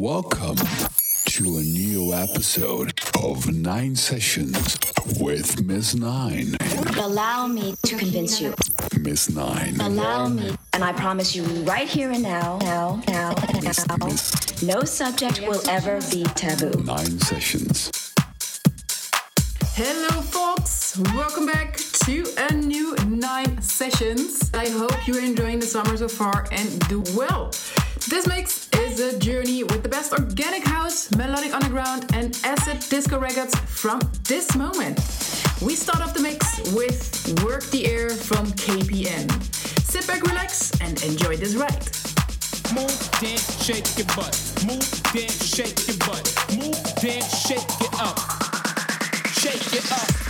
Welcome to a new episode of Nine Sessions with Miss Nine. Allow me to convince you. Miss Nine. Allow me. And I promise you right here and now, now, now, now, Miss, no subject will ever be taboo. Nine Sessions. Hello, folks. Welcome back to a new Nine Sessions. I hope you're enjoying the summer so far and do well. This mix is a journey with the best organic house, melodic underground, and acid disco records from this moment. We start off the mix with Work the Air from KPN. Sit back, relax, and enjoy this ride. Move, dance, shake your butt. Move, dance, shake your butt. Move, dance, shake it up. Shake it up.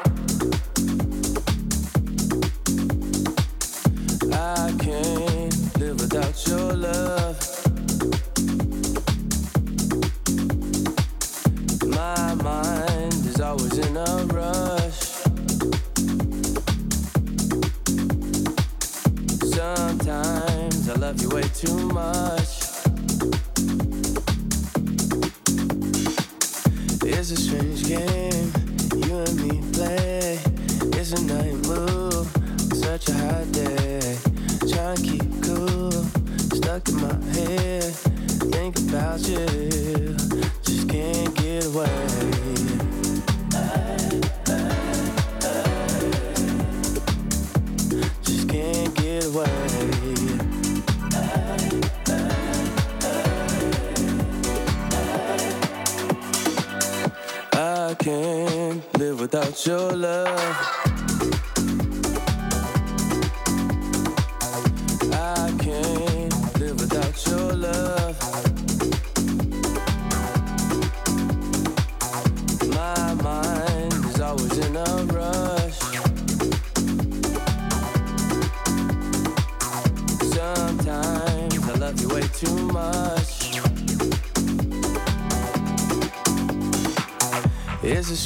without your love.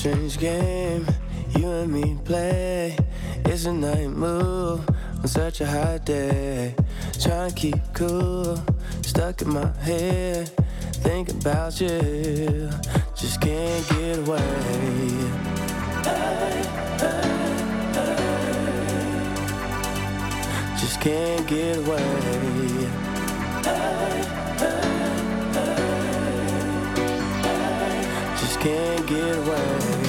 strange game you and me play. It's a night move on such a hot day. Trying to keep cool, stuck in my head, thinking about you. Just can't get away. Hey, hey, hey. Just can't get away. can't get away.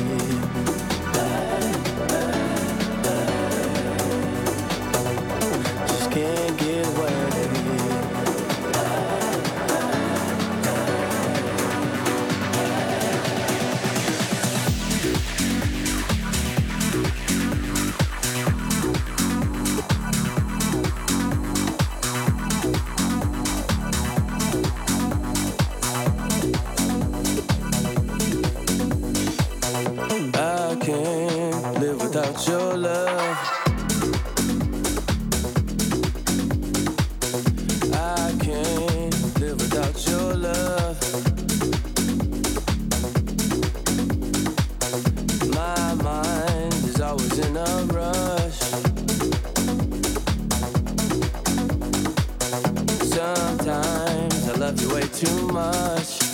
Sometimes I love you way too much.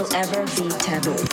will ever be taboo.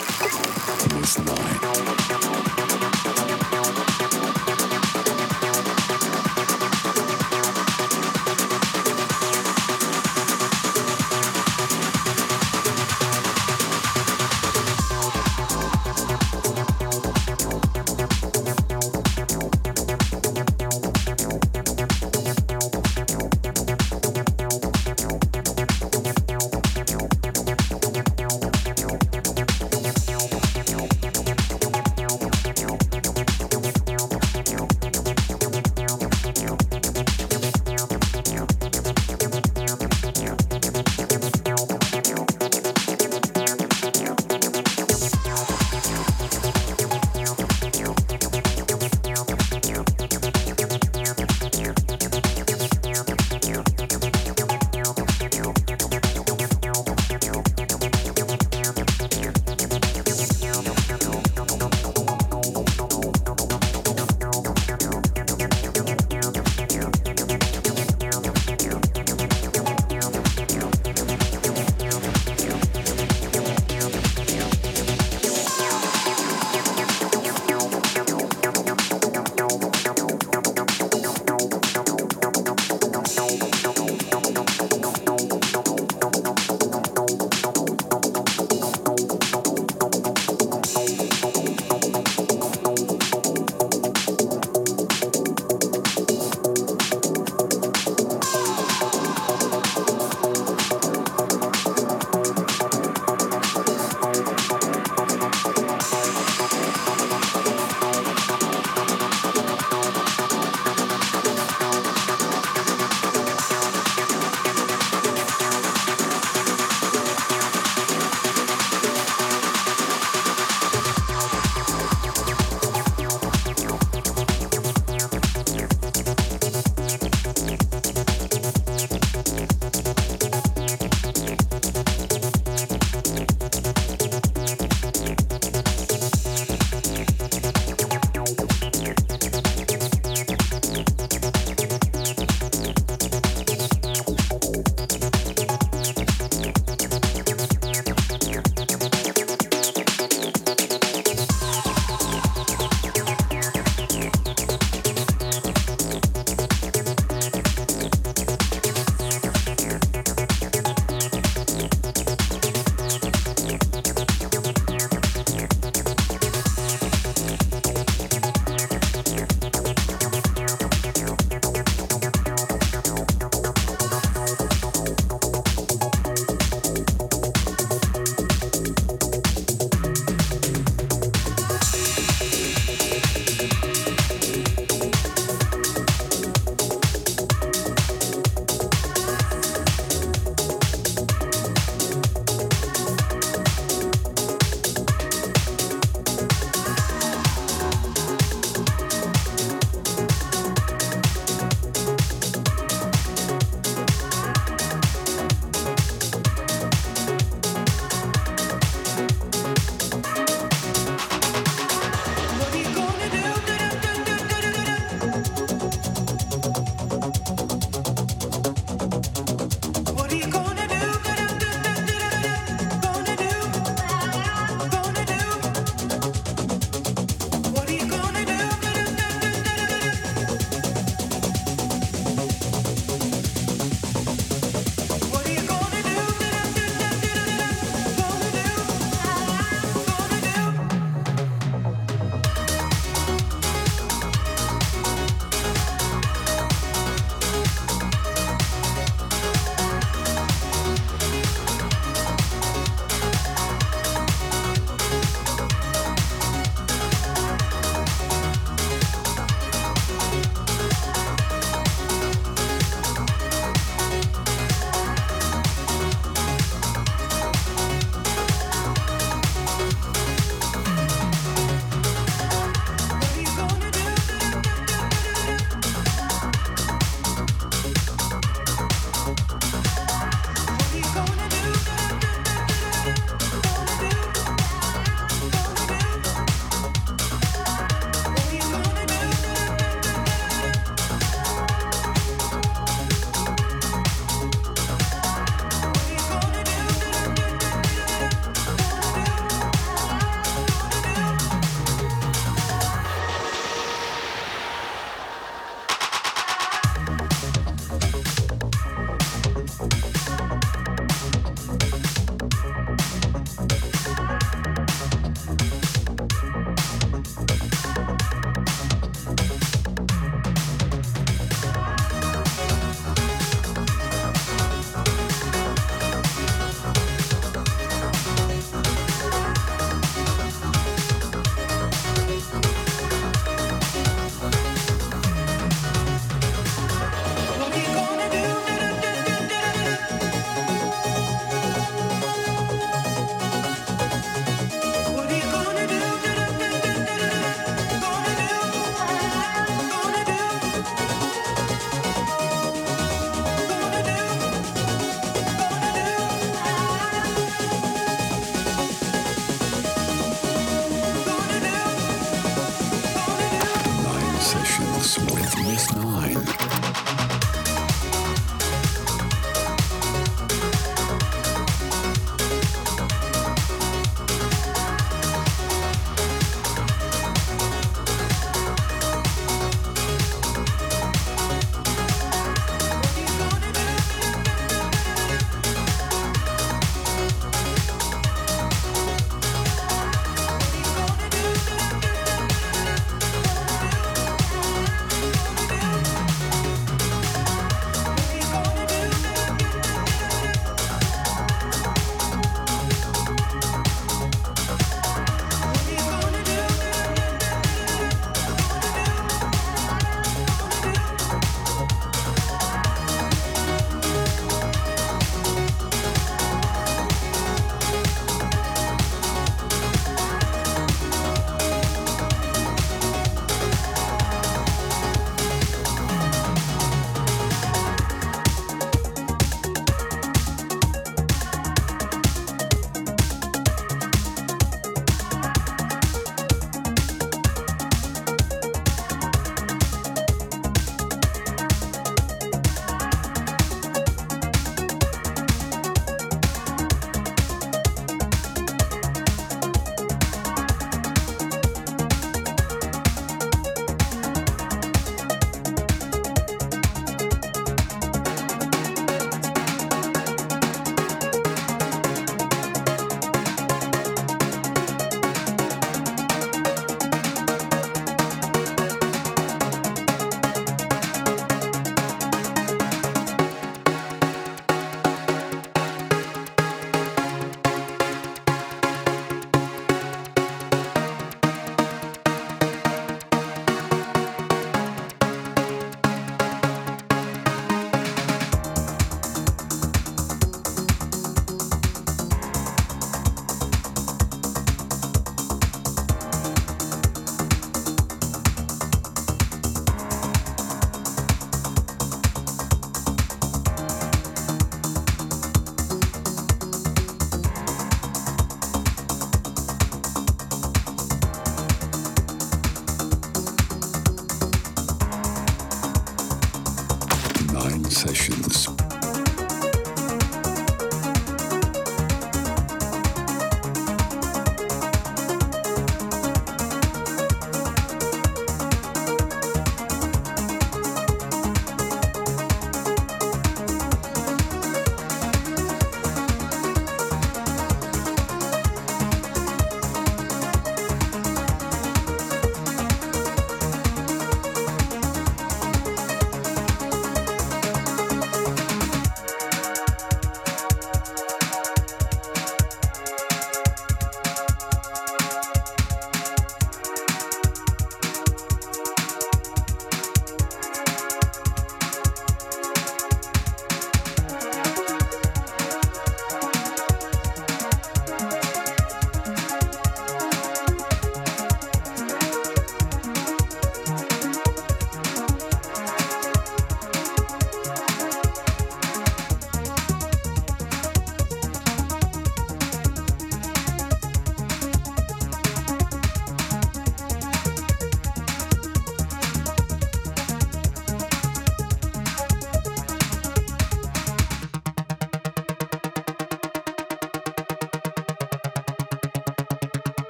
Sessions.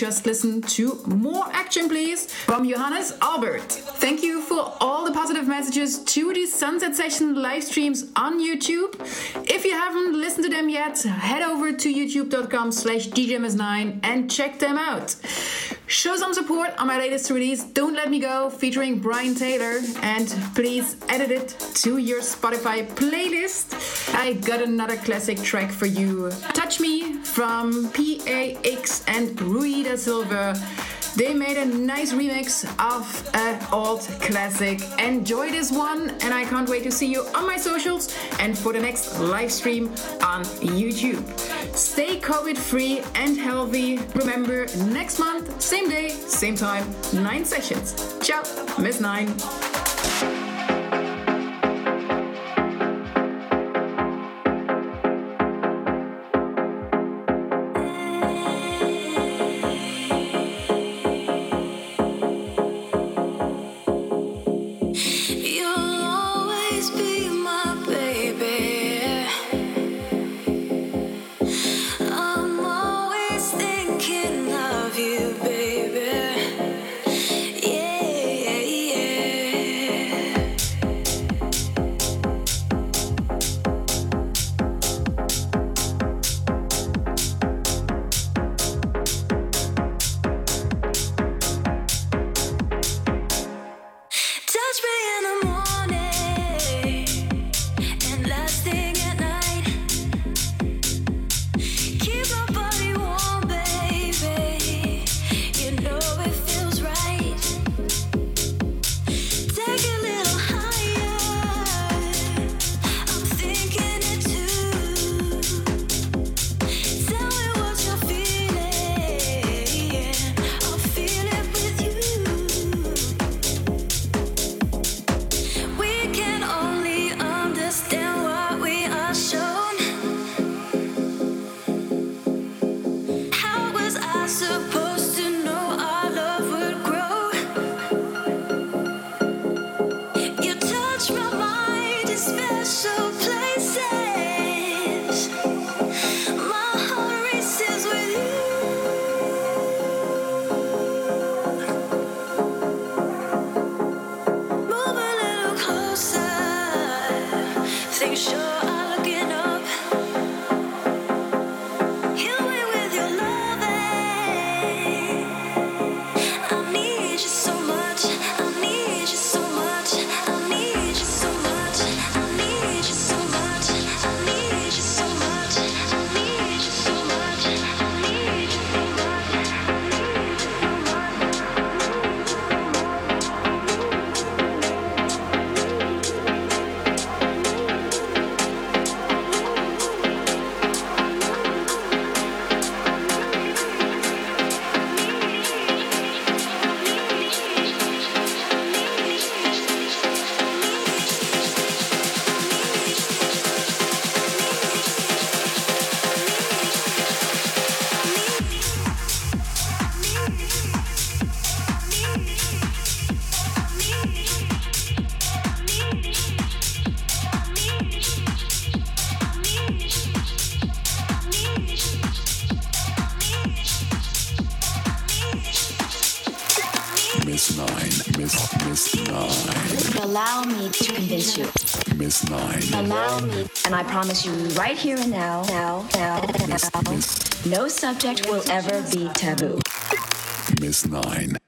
Just listened to more action, please, from Johannes Albert. Thank you for all the positive messages to the Sunset Session live streams on YouTube. If you haven't listened to them yet, head over to youtube.com slash djmissnine and check them out. Show some support on my latest release, Don't Let Me Go, featuring Brian Taylor, and please edit it to your Spotify playlist. I got another classic track for you. Touch Me from PAX and Rui da Silva. They made a nice remix of an old classic. Enjoy this one, and I can't wait to see you on my socials and for the next live stream on YouTube. Stay COVID free and healthy. Remember, next month, same day, same time, nine sessions. Ciao, Miss Nine. promise you right here and now, now, now, now, no subject will ever be taboo. Miss Nine.